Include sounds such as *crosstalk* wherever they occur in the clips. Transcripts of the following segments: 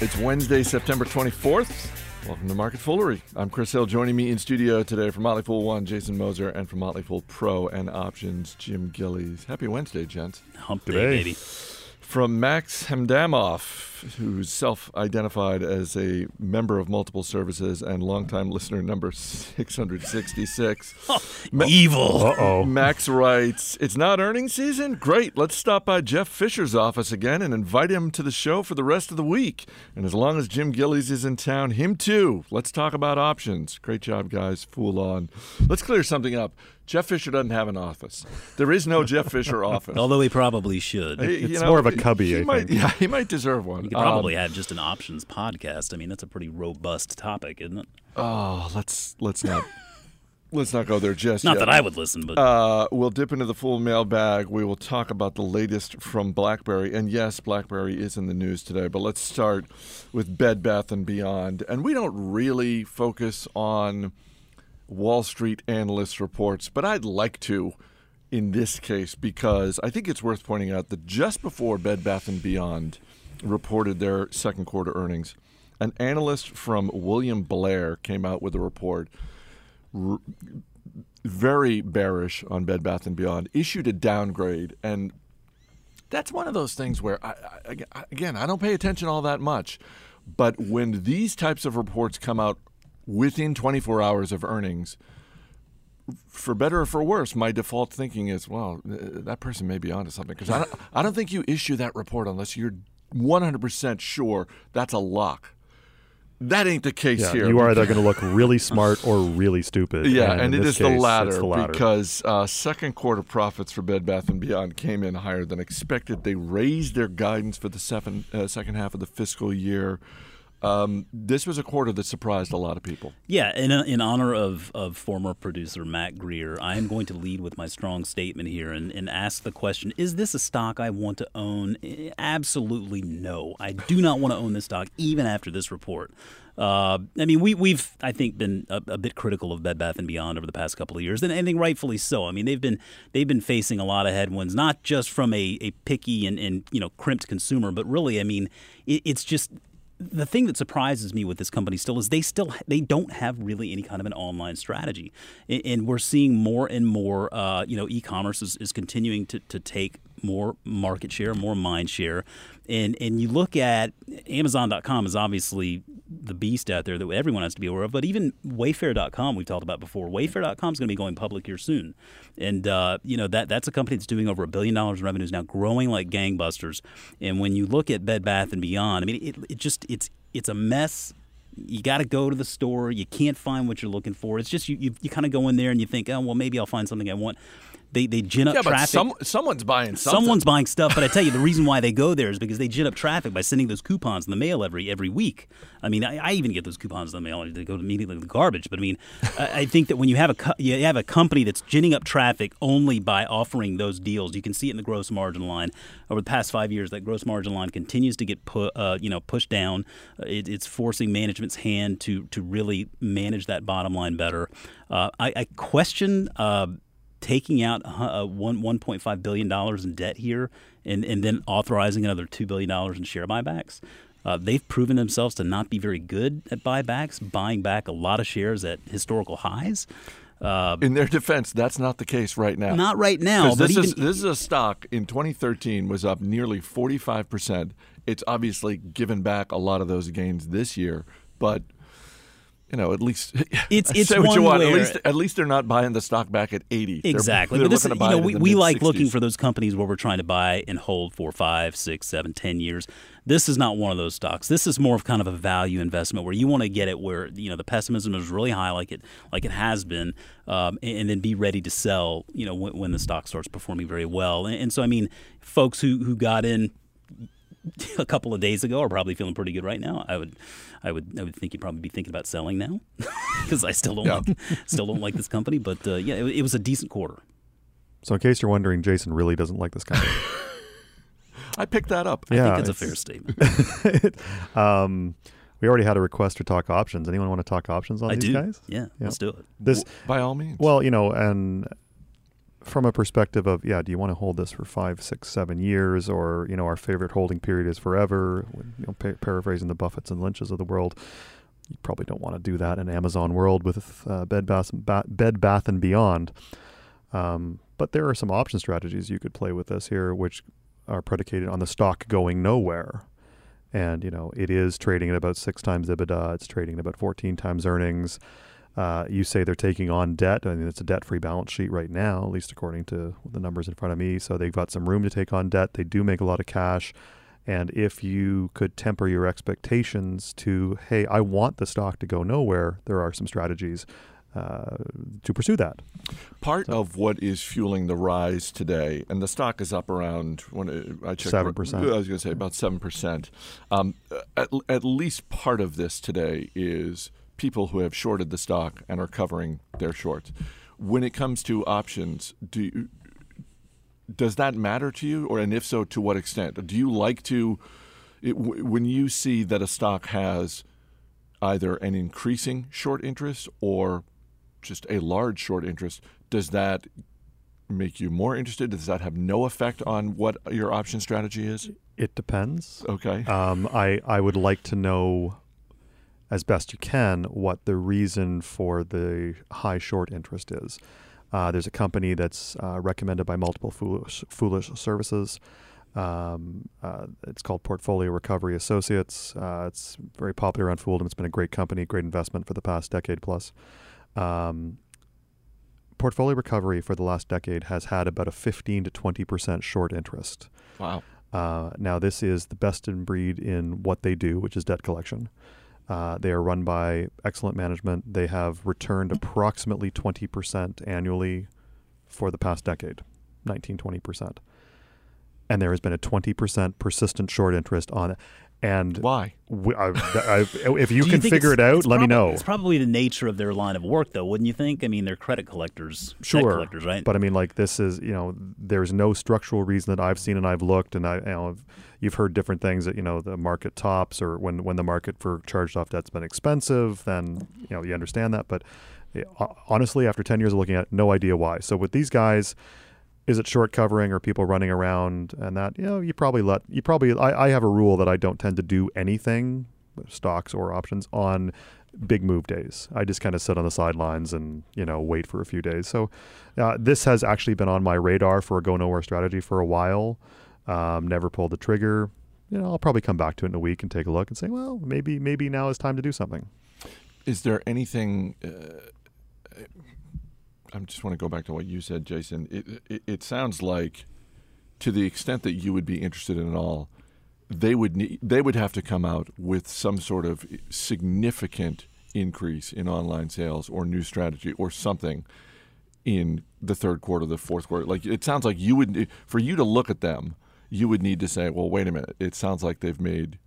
It's Wednesday, September 24th. Welcome to Market Foolery. I'm Chris Hill. Joining me in studio today from Motley Fool One, Jason Moser, and from Motley Fool Pro and Options, Jim Gillies. Happy Wednesday, gents. Hump day, baby. From Max Hemdamoff, who's self identified as a member of multiple services and longtime listener number 666. *laughs* Evil. Uh oh. Max writes, It's not earnings season? Great. Let's stop by Jeff Fisher's office again and invite him to the show for the rest of the week. And as long as Jim Gillies is in town, him too. Let's talk about options. Great job, guys. Fool on. Let's clear something up. Jeff Fisher doesn't have an office. There is no Jeff Fisher *laughs* office. Although he probably should. He- It's more of a cubby, He I might, think. Yeah, he might deserve one. You could probably have just an options podcast. I mean, that's a pretty robust topic, isn't it? Oh, let's let's not let's not go there just Not yet. that I would listen, but Uh, we'll dip into the Fool mailbag. We will talk about the latest from BlackBerry, and yes, BlackBerry is in the news today. But let's start with Bed Bath and Beyond, and we don't really focus on Wall Street analyst reports, but I'd like to in this case because I think it's worth pointing out that just before Bed Bath and Beyond reported their second quarter earnings, an analyst from William Blair came out with a report r- very bearish on Bed Bath and Beyond, issued a downgrade, and that's one of those things where, I, I, again, I don't pay attention all that much, but when these types of reports come out within 24 hours of earnings, for better or for worse, my default thinking is, well, that person may be onto something because I don't, I don't think you issue that report unless you're 100% sure that's a lock. That ain't the case Yeah, here. you are either going to look really smart or really stupid. Yeah, and, and, it is the, latter the latter. because uh, second quarter profits for Bed Bath and Beyond came in higher than expected. They raised their guidance for the seven, uh, second half of the fiscal year. Um, this was a quarter that surprised a lot of people. yeah. In, in honor of, of former producer Matt Greer, I am going to lead with my strong statement here and, and ask the question: Is this a stock I want to own? Eh, Absolutely no. I do not want to own this stock, even after this report. Uh, I mean, we, we've I think been a, a bit critical of Bed Bath and Beyond over the past couple of years, and I think rightfully so. I mean, they've been they've been facing a lot of headwinds, not just from a, a picky and, and you know crimped consumer, but really, I mean, it, it's just the thing that surprises me with this company still is they still they don't have really any kind of an online strategy, and, we're seeing more and more. Uh, you know, e-commerce is, is continuing to, to take more market share, more mind share, and and you look at Amazon.com is obviously the beast out there that everyone has to be aware of. But even Wayfair.com, we've talked about before. Wayfair.com is going to be going public here soon, and uh, you know that that's a company that's doing over a billion dollars in revenues now, growing like gangbusters. And when you look at Bed Bath and Beyond, I mean, it, it just it's it's a mess. You got to go to the store. You can't find what you're looking for. It's just you, you, you kind of go in there and you think, oh well, maybe I'll find something I want. They they gin up yeah, but traffic. some, someone's buying something. Someone's buying stuff, but I tell you, the reason why they go there is because they gin up traffic by sending those coupons in the mail every every week. I mean, I, I even get those coupons in the mail; they go immediately to the garbage. But I mean, I, I think that when you have a co- you have a company that's ginning up traffic only by offering those deals, you can see it in the gross margin line. Over the past five years, that gross margin line continues to get put, uh, you know, pushed down. It, it's forcing management's hand to to really manage that bottom line better. Uh, I, I question. Uh, taking out uh, one one point five billion dollars in debt here, and and then authorizing another two billion dollars in share buybacks. Uh, they've proven themselves to not be very good at buybacks, buying back a lot of shares at historical highs. Uh, In their defense, that's not the case right now. not right now, this even is this is a stock in 2013 was up nearly 45 percent. It's obviously given back a lot of those gains this year, but you know at least *laughs* It's- it's say what you one want. At where- least at least they're not buying the stock back at 80. They're- Exactly. They're, but this, is- you know, we, we like looking for those companies where we're trying to buy and hold for five, six, seven, ten years. This is not one of those stocks. This is more of kind of a value investment where you want to get it where you know the pessimism is really high, like it like it has been, um, and, and then be ready to sell. You know when, when the stock starts performing very well. And, and so I mean, folks who who got in *laughs* a couple of days ago are probably feeling pretty good right now. I would, I would, I would think you'd probably be thinking about selling now *laughs* because I still don't Yeah. like, still don't like this company. But uh, yeah, it, it was a decent quarter. So, in case you're wondering, Jason really doesn't like this company. *laughs* I picked that up. I Yeah, think it's a fair statement. um, we already had a request to talk options. Anyone want to talk options on I these do. guys? Yeah, let's do it. This, By all means. well, you know, and from a perspective of yeah, do you want to hold this for five, six, seven years, or you know, our favorite holding period is forever? You know, pa- paraphrasing the Buffets and Lynches of the world, you probably don't want to do that in Amazon world with uh, Bed Bath and ba- Bed Bath and Beyond. Um, but there are some option strategies you could play with this here, which are predicated on the stock going nowhere. And you know, it is trading at about six times EBITDA. It's trading at about 14 times earnings. Uh, you say they're taking on debt. I mean, it's a debt-free balance sheet right now, at least according to the numbers in front of me. So they've got some room to take on debt. They do make a lot of cash. And if you could temper your expectations to, hey, I want the stock to go nowhere, there are some strategies uh, to pursue that. Part so. of what is fueling the rise today, and the stock is up around when I checked, seven percent. I was going to say about seven percent. Um, at, at least part of this today is people who have shorted the stock and are covering their shorts. When it comes to options, do you, does that matter to you, or and if so, to what extent? Do you like to, it, when you see that a stock has either an increasing short interest or just a large short interest, does that make you more interested? Does that have no effect on what your option strategy is? It depends. Okay. Um, I I would like to know as best you can what the reason for the high short interest is. Uh, there's a company that's uh, recommended by multiple foolish, foolish services. Um, uh, it's called Portfolio Recovery Associates. Uh, it's very popular on Fooldom. It's been a great company, great investment for the past decade plus. Um, Portfolio Recovery for the last decade has had about a 15 to 20 percent short interest. Wow. Uh, now, this is the best in breed in what they do, which is debt collection. Uh, they are run by excellent management. They have returned approximately 20% annually for the past decade, 19, 20%. And there has been a 20% persistent short interest on it. And why? We, I, I, if you, you can figure it out, let me know. It's probably the nature of their line of work, though, wouldn't you think? I mean, they're credit collectors, sure, collectors, right? But I mean, like this is, you know, there's no structural reason that I've seen and I've looked, and I, you know, you've heard different things that you know the market tops or when when the market for charged off debt's been expensive, then you know you understand that. But eh, honestly, after ten years of looking at, it, no idea why. So with these guys is it short covering or people running around and that you know you probably let you probably I, I have a rule that I don't tend to do anything stocks or options on big move days. I just kind of sit on the sidelines and you know wait for a few days. So uh, this has actually been on my radar for a go nowhere strategy for a while. Um, never pulled the trigger. You know, I'll probably come back to it in a week and take a look and say, well, maybe maybe now is time to do something. Is there anything? Uh, I just want to go back to what you said, Jason. It, it, it sounds like, to the extent that you would be interested in it all, they would need, they would have to come out with some sort of significant increase in online sales or new strategy or something in the third quarter, the fourth quarter. Like it sounds like you would for you to look at them, you would need to say, well, wait a minute. It sounds like they've made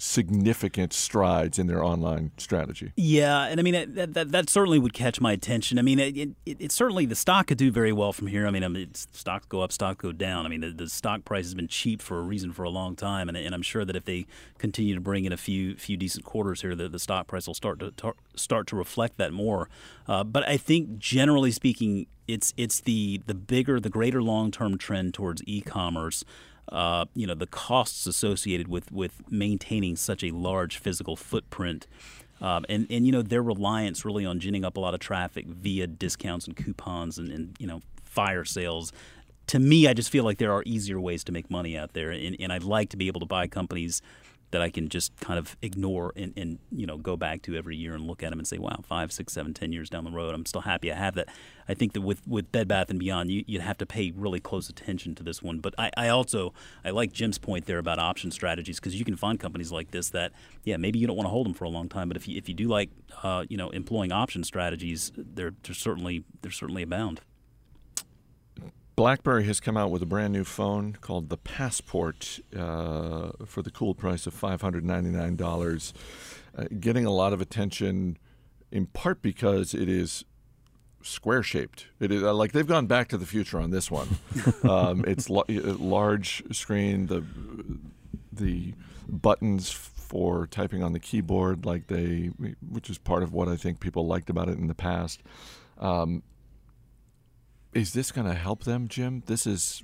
significant strides in their online strategy. Yeah, and I mean that that, that certainly would catch my attention. I mean, it, it, it, certainly the stock could do very well from here. I mean, I mean stocks go up, stocks go down. I mean, the, the stock price has been cheap for a reason for a long time, and, and I'm sure that if they continue to bring in a few few decent quarters here, the, the stock price will start to tar, start to reflect that more. Uh, but I think generally speaking, it's it's the the bigger, the greater long term trend towards e-commerce uh, you know the costs associated with with maintaining such a large physical footprint. Um, and, and you know their reliance really on ginning up a lot of traffic via discounts and coupons and, and you know fire sales to me, I just feel like there are easier ways to make money out there, and, and I'd like to be able to buy companies that I can just kind of ignore and, and you know go back to every year and look at them and say, wow, five, six, seven, ten years down the road, I'm still happy I have that. I think that with with Bed Bath and Beyond, you, would have to pay really close attention to this one. But I, I also I like Jim's point there about option strategies because you can find companies like this that yeah maybe you don't want to hold them for a long time, but if you if you do like uh, you know employing option strategies, they're, they're certainly they're certainly abound. BlackBerry has come out with a brand new phone called the Passport uh, for the cool price of $599, uh, getting a lot of attention in part because it is square shaped. It is uh, like they've gone back to the future on this one. *laughs* um, it's uh, large screen, the the buttons for typing on the keyboard, like they, which is part of what I think people liked about it in the past. Um, is this going to help them, Jim? This is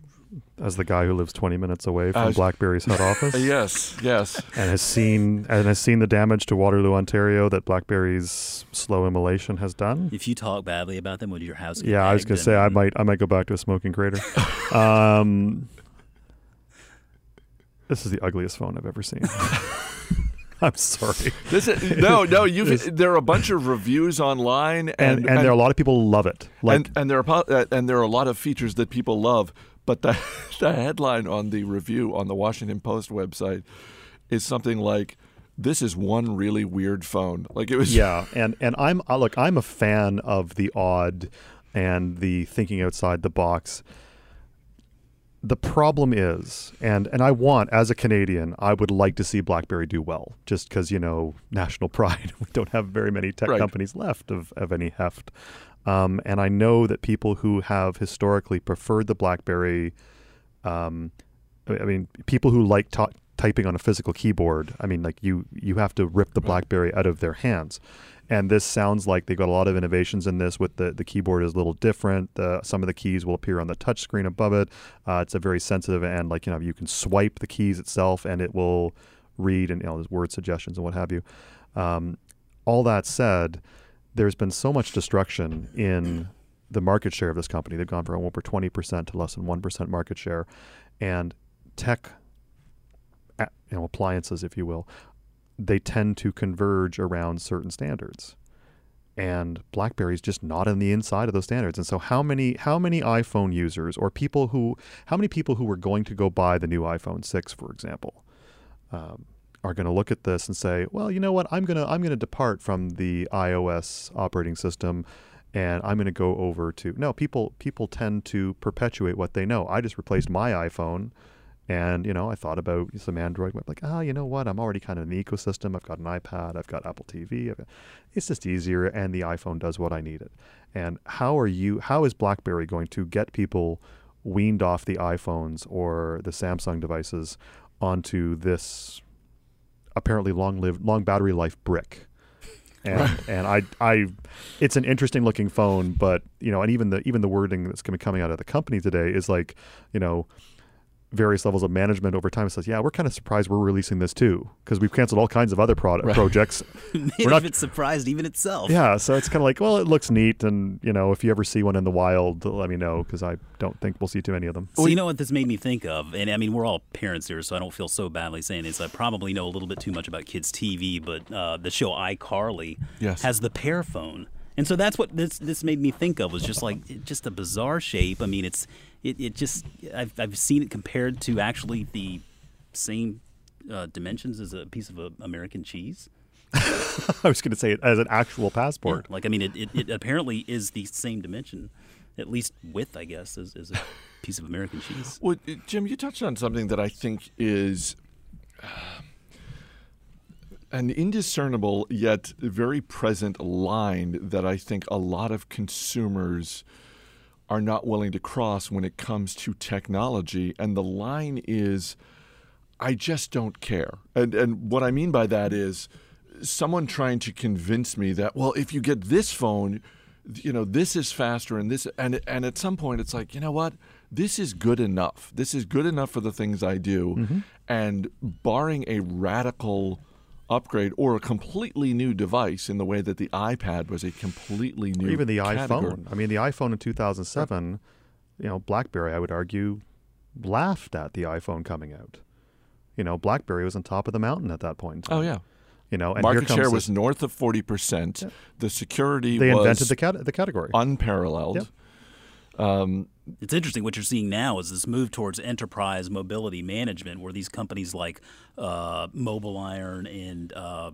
As the guy who lives 20 minutes away from Uh, BlackBerry's head office, *laughs* yes, yes. and has seen and has seen the damage to Waterloo, Ontario that BlackBerry's slow immolation has done. If you talk badly about them, would your house? Get Yeah, I was gonna say I might I might go back to a smoking crater. *laughs* um, this is the ugliest phone I've ever seen. *laughs* *laughs* I'm sorry, This is, no, no. *laughs* You there are a bunch of reviews online, and and, there are a lot of people love it. Like and, and there are uh, and there are a lot of features that people love, but the *laughs* the headline on the review on the Washington Post website is something like, "This is one really weird phone." Like it was. yeah, and and I'm look, I'm a fan of the odd and the thinking outside the box. The problem is, and and I want as a Canadian, I would like to see BlackBerry do well, just because you know national *laughs* pride. We don't have very many tech Right. companies left of of any heft, um, and I know that people who have historically preferred the BlackBerry, um, I mean, people who like ta- typing on a physical keyboard. I mean, like you you have to rip the. BlackBerry out of their hands. And this sounds like they've got a lot of innovations in this. With the the keyboard is a little different. The, some of the keys will appear on the touch screen above it. Uh, it's a very sensitive and like you know you can swipe the keys itself and it will read and you know word suggestions and what have you. Um, all that said, there's been so much destruction in the market share of this company. They've gone from over 20% to less than 1% market share. And tech, you know, appliances, if you will, they tend to converge around certain standards. And BlackBerry's just not on the inside of those standards. And so how many how many iPhone users or people who how many people who were going to go buy the new iPhone 6, for example, um, are going to look at this and say, well, you know what? I'm going to I'm to depart from the iOS operating system and I'm going to go over to No, people people tend to perpetuate what they know. I just replaced my iPhone and, you know, I thought about some Android web like, "Ah, you know what? I'm already kind of in the ecosystem. I've got an iPad, I've got Apple TV. I've got, it's just easier and the iPhone does what I need it." And how are you how is BlackBerry going to get people weaned off the iPhones or the Samsung devices onto this apparently long lived long battery life brick and and I I it's an interesting looking phone but you know and even the even the wording that's going to be coming out of the company today is like you know various levels of management over time says yeah we're kind of surprised we're releasing this too because we've canceled all kinds of other product Right. projects *laughs* Maybe not- it's surprised even itself. yeah so it's kind of like well it looks neat and you know if you ever see one in the wild let me know because I don't think we'll see too many of them So you know what this made me think of, and I mean we're all parents here, so I don't feel so badly saying this. I probably know a little bit too much about kids' TV, but uh, the show iCarly Yes. has the pear phone, and so that's what this this made me think of was just like just a bizarre shape. I mean, it's it, it just I've I've seen it compared to actually the same uh, dimensions as a piece of uh, American cheese. *laughs* I was going to say it as an actual passport Yeah, Like I mean, it, it, it apparently is the same dimension, at least width, I guess, as, as a piece of American cheese. Well, uh, Jim, you touched on something that I think is uh, an indiscernible yet very present line that I think a lot of consumers are not willing to cross when it comes to technology. And the line is, I just don't care. And, and what I mean by that is someone trying to convince me that, well, if you get this phone, you know, this is faster and this, and, and at some point it's like, you know what? This is good enough. This is good enough for the things I do. Mm-hmm. And barring a radical upgrade or a completely new device in the way that the iPad was a completely new or even the category. iPhone. I mean, the iPhone in 2007, you know, BlackBerry, I would argue, laughed at the iPhone coming out. You know, BlackBerry was on top of the mountain at that point. Oh yeah. You know, and Market share this- was north of 40%. The security they was invented the, cat- the category. unparalleled. Yep. Um, It's interesting what you're seeing now is this move towards enterprise mobility management, where these companies like uh, MobileIron and uh,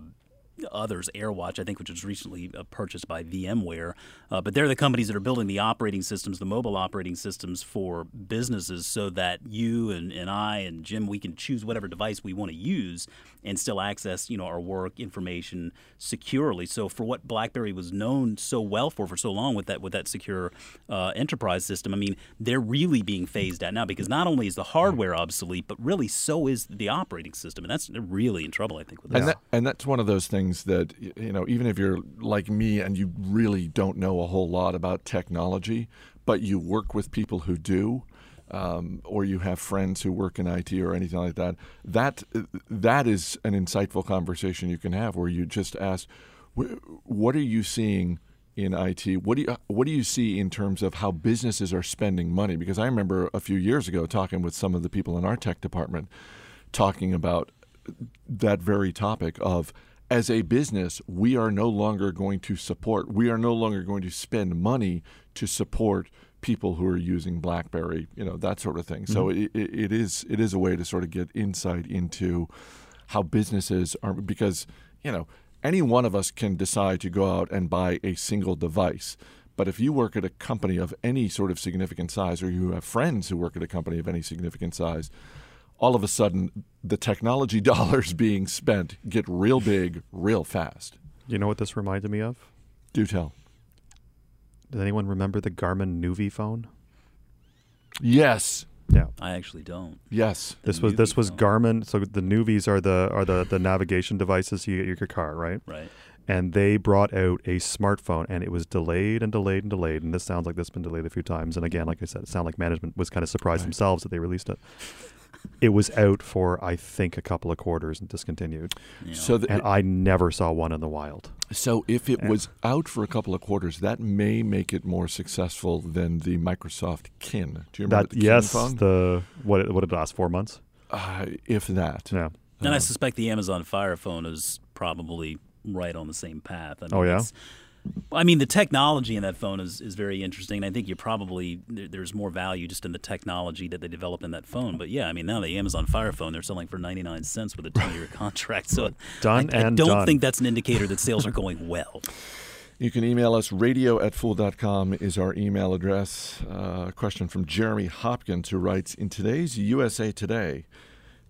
others, AirWatch, I think, which was recently uh, purchased by VMware, uh, but they're the companies that are building the operating systems, the mobile operating systems for businesses, so that you and, and I and Jim, we can choose whatever device we want to use and still access, you know, our work information securely. So for what BlackBerry was known so well for for so long with that with that secure uh, enterprise system, I mean, they're really being phased out now because not only is the hardware obsolete, but really so is the operating system, and that's really in trouble, I think, with and that and that's one of those things that you know even if you're like me and you really don't know a whole lot about technology but you work with people who do, um, or you have friends who work in IT or anything like that, that that is an insightful conversation you can have where you just ask, what are you seeing? in IT. What do you what do you see in terms of how businesses are spending money? Because I remember a few years ago talking with some of the people in our tech department, talking about that very topic of as a business, we are no longer going to support, we are no longer going to spend money to support people who are using BlackBerry, you know, that sort of thing. Mm-hmm. So it, it is it is a way to sort of get insight into how businesses are because, you know, any one of us can decide to go out and buy a single device. But if you work at a company of any sort of significant size or you have friends who work at a company of any significant size, all of a sudden the technology *laughs* dollars being spent get real big real fast. You know what this reminded me of? Do tell. Does anyone remember the Garmin Nuvi phone? Yes. Yeah. I actually don't. Yes. This was this was Garmin. So the Nuvis are the are the the navigation devices you get your car, right? Right. And they brought out a smartphone, and it was delayed and delayed and delayed. And this sounds like this has been delayed a few times. And again, like I said, it sounded like management was kind of surprised right. themselves that they released it it was out for I think a couple of quarters and discontinued. Yeah. So the, and I never saw one in the wild. So if it was out for a couple of quarters, that may make it more successful than the Microsoft Kin. Do you remember that? yes, phone? the what? What did it last? Four months? Uh, if that. Yeah. And I uh, suspect the Amazon Fire phone is probably right on the same path. I mean, oh yeah. I mean, the technology in that phone is, is very interesting. I think you probably there's more value just in the technology that they developed in that phone. But yeah, I mean, now the Amazon Fire phone they're selling for 99 cents with a 10 year *laughs* contract. So done I, I don't done. think that's an indicator that sales are going well. You can email us. Radio at fool.com is our email address. Uh, question from Jeremy Hopkins, who writes In today's USA Today,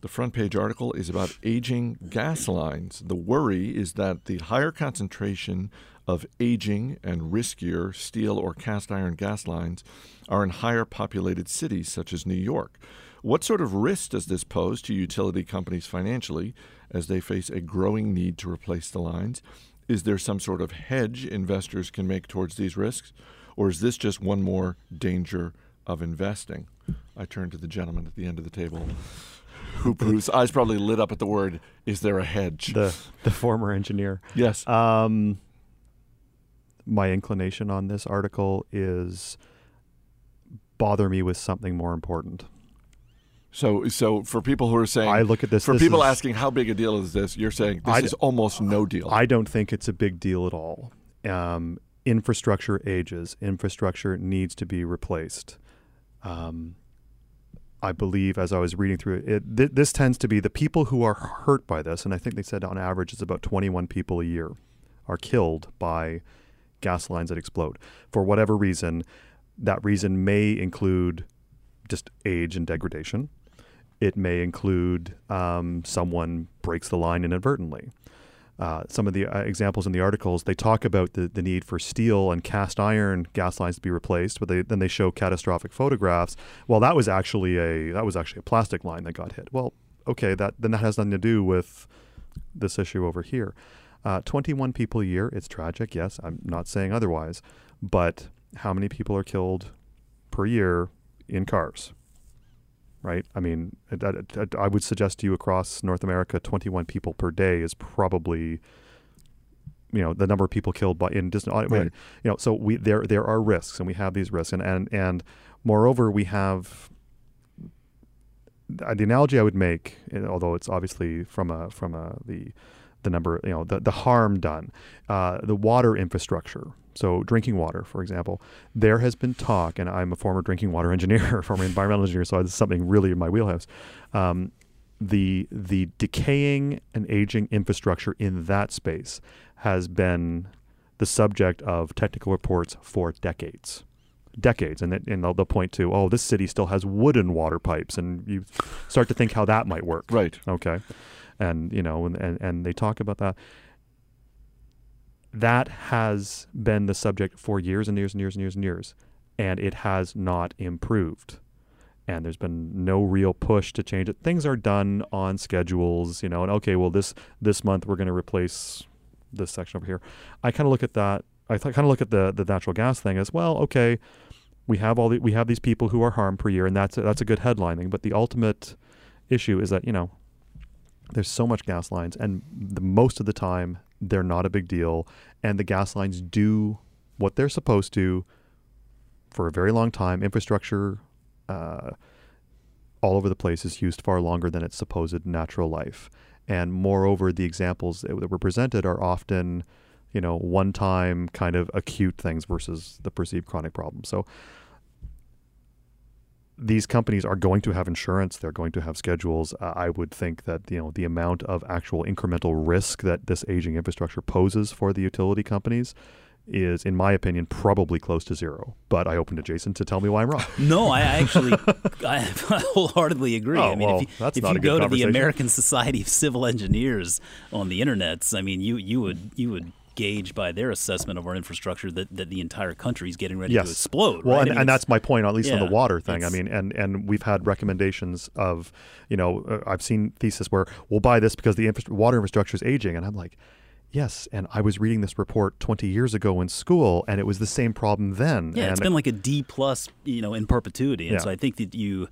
the front page article is about aging gas lines. The worry is that the higher concentration of aging and riskier steel or cast iron gas lines are in higher populated cities such as New York. What sort of risk does this pose to utility companies financially as they face a growing need to replace the lines? Is there some sort of hedge investors can make towards these risks? Or is this just one more danger of investing? I turn to the gentleman at the end of the table who, whose eyes probably lit up at the word, is there a hedge? The, the former engineer. Yes. Um, my inclination on this article is bother me with something more important. So, so for people who are saying, I look at this. For this people is, asking how big a deal is this, you're saying this I, is almost no deal. I don't think it's a big deal at all. Um, infrastructure ages. Infrastructure needs to be replaced. Um, I believe, as I was reading through it, it th- this tends to be the people who are hurt by this, and I think they said on average it's about 21 people a year are killed by gas lines that explode. For whatever reason, that reason may include just age and degradation. It may include um, someone breaks the line inadvertently. Uh, some of the uh, examples in the articles they talk about the, the need for steel and cast iron gas lines to be replaced, but they, then they show catastrophic photographs. Well, that was actually a that was actually a plastic line that got hit. Well, okay, that then that has nothing to do with this issue over here. Uh, 21 people a year. It's tragic. Yes, I'm not saying otherwise. But how many people are killed per year in cars? Right. I mean, I would suggest to you across North America, 21 people per day is probably, you know, the number of people killed by in distant. Right. You know, so we there there are risks, and we have these risks, and and and moreover, we have the analogy I would make, although it's obviously from a from a the the number, you know, the, the harm done, uh, the water infrastructure. So drinking water, for example, there has been talk, and I'm a former drinking water *laughs* engineer, former environmental engineer, so this is something really in my wheelhouse. Um, the the decaying and aging infrastructure in that space has been the subject of technical reports for decades. Decades. And, it, and they'll, they'll, point to oh this city still has wooden water pipes and you start to think how that might work. Right. Okay and you know and, and, and they talk about that. That has been the subject for years and years and years and years and years and it has not improved. And there's been no real push to change it. Things are done on schedules you know and okay well this this month we're going to replace this section over here. I kind of look at that i th- kind of look at the the natural gas thing as well okay we have all the, we have these people who are harmed per year, and that's a, that's a good headlining. But the ultimate issue is that you know there's so much gas lines, and the most of the time they're not a big deal, and the gas lines do what they're supposed to for a very long time. Infrastructure uh, all over the place is used far longer than its supposed natural life, and moreover, the examples that were presented are often you know, one time kind of acute things versus the perceived chronic problem. So these companies are going to have insurance. They're going to have schedules. Uh, I would think that you know the amount of actual incremental risk that this aging infrastructure poses for the utility companies is, in my opinion, probably close to zero. But I open to Jason to tell me why I'm wrong. No, I actually *laughs* I *laughs* wholeheartedly agree. Oh, I mean, well, if you, if you go to the. American *laughs* Society of Civil Engineers on the internet, I mean, you you would you would gauge by their assessment of our infrastructure that, that the entire country is getting ready yes. to explode. Well, right? and, I mean, and that's my point, at least on the water thing. I mean, and and we've had recommendations of, you know, uh, I've seen thesis where we'll buy this because the infra- water infrastructure is aging, and I'm like, yes. And I was reading this report 20 years ago in school, and it was the same problem then. Yeah, and it's been like a D plus, you know, in perpetuity. And Yeah. so I think that you,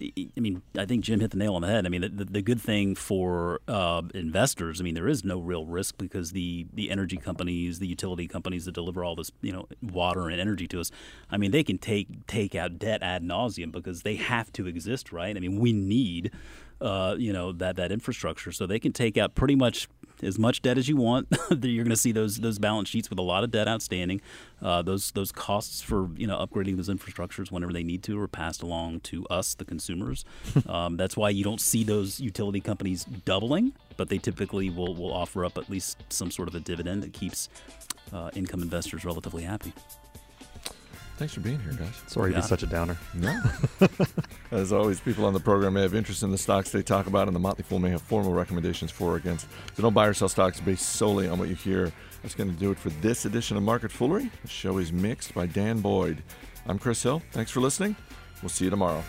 I mean, I think Jim hit the nail on the head. I mean, the, the, good thing for uh, investors, I mean, there is no real risk because the the energy companies, the utility companies that deliver all this, you know, water and energy to us, I mean, they can take take out debt ad nauseum because they have to exist, right? I mean, we need. Uh, you know that that infrastructure, so they can take out pretty much as much debt as you want. *laughs* You're going to see those those balance sheets with a lot of debt outstanding. Uh, those those costs for you know upgrading those infrastructures whenever they need to are passed along to us, the consumers. *laughs* um, that's why you don't see those utility companies doubling, but they typically will will offer up at least some sort of a dividend that keeps uh, income investors relatively happy. Thanks for being here, guys. sorry to Yeah. be such a downer. No. *laughs* As always, people on the program may have interest in the stocks they talk about, and the Motley Fool may have formal recommendations for or against. So don't buy or sell stocks based solely on what you hear. That's going to do it for this edition of Market Foolery. The show is mixed by Dan Boyd. I'm Chris Hill. Thanks for listening. We'll see you tomorrow.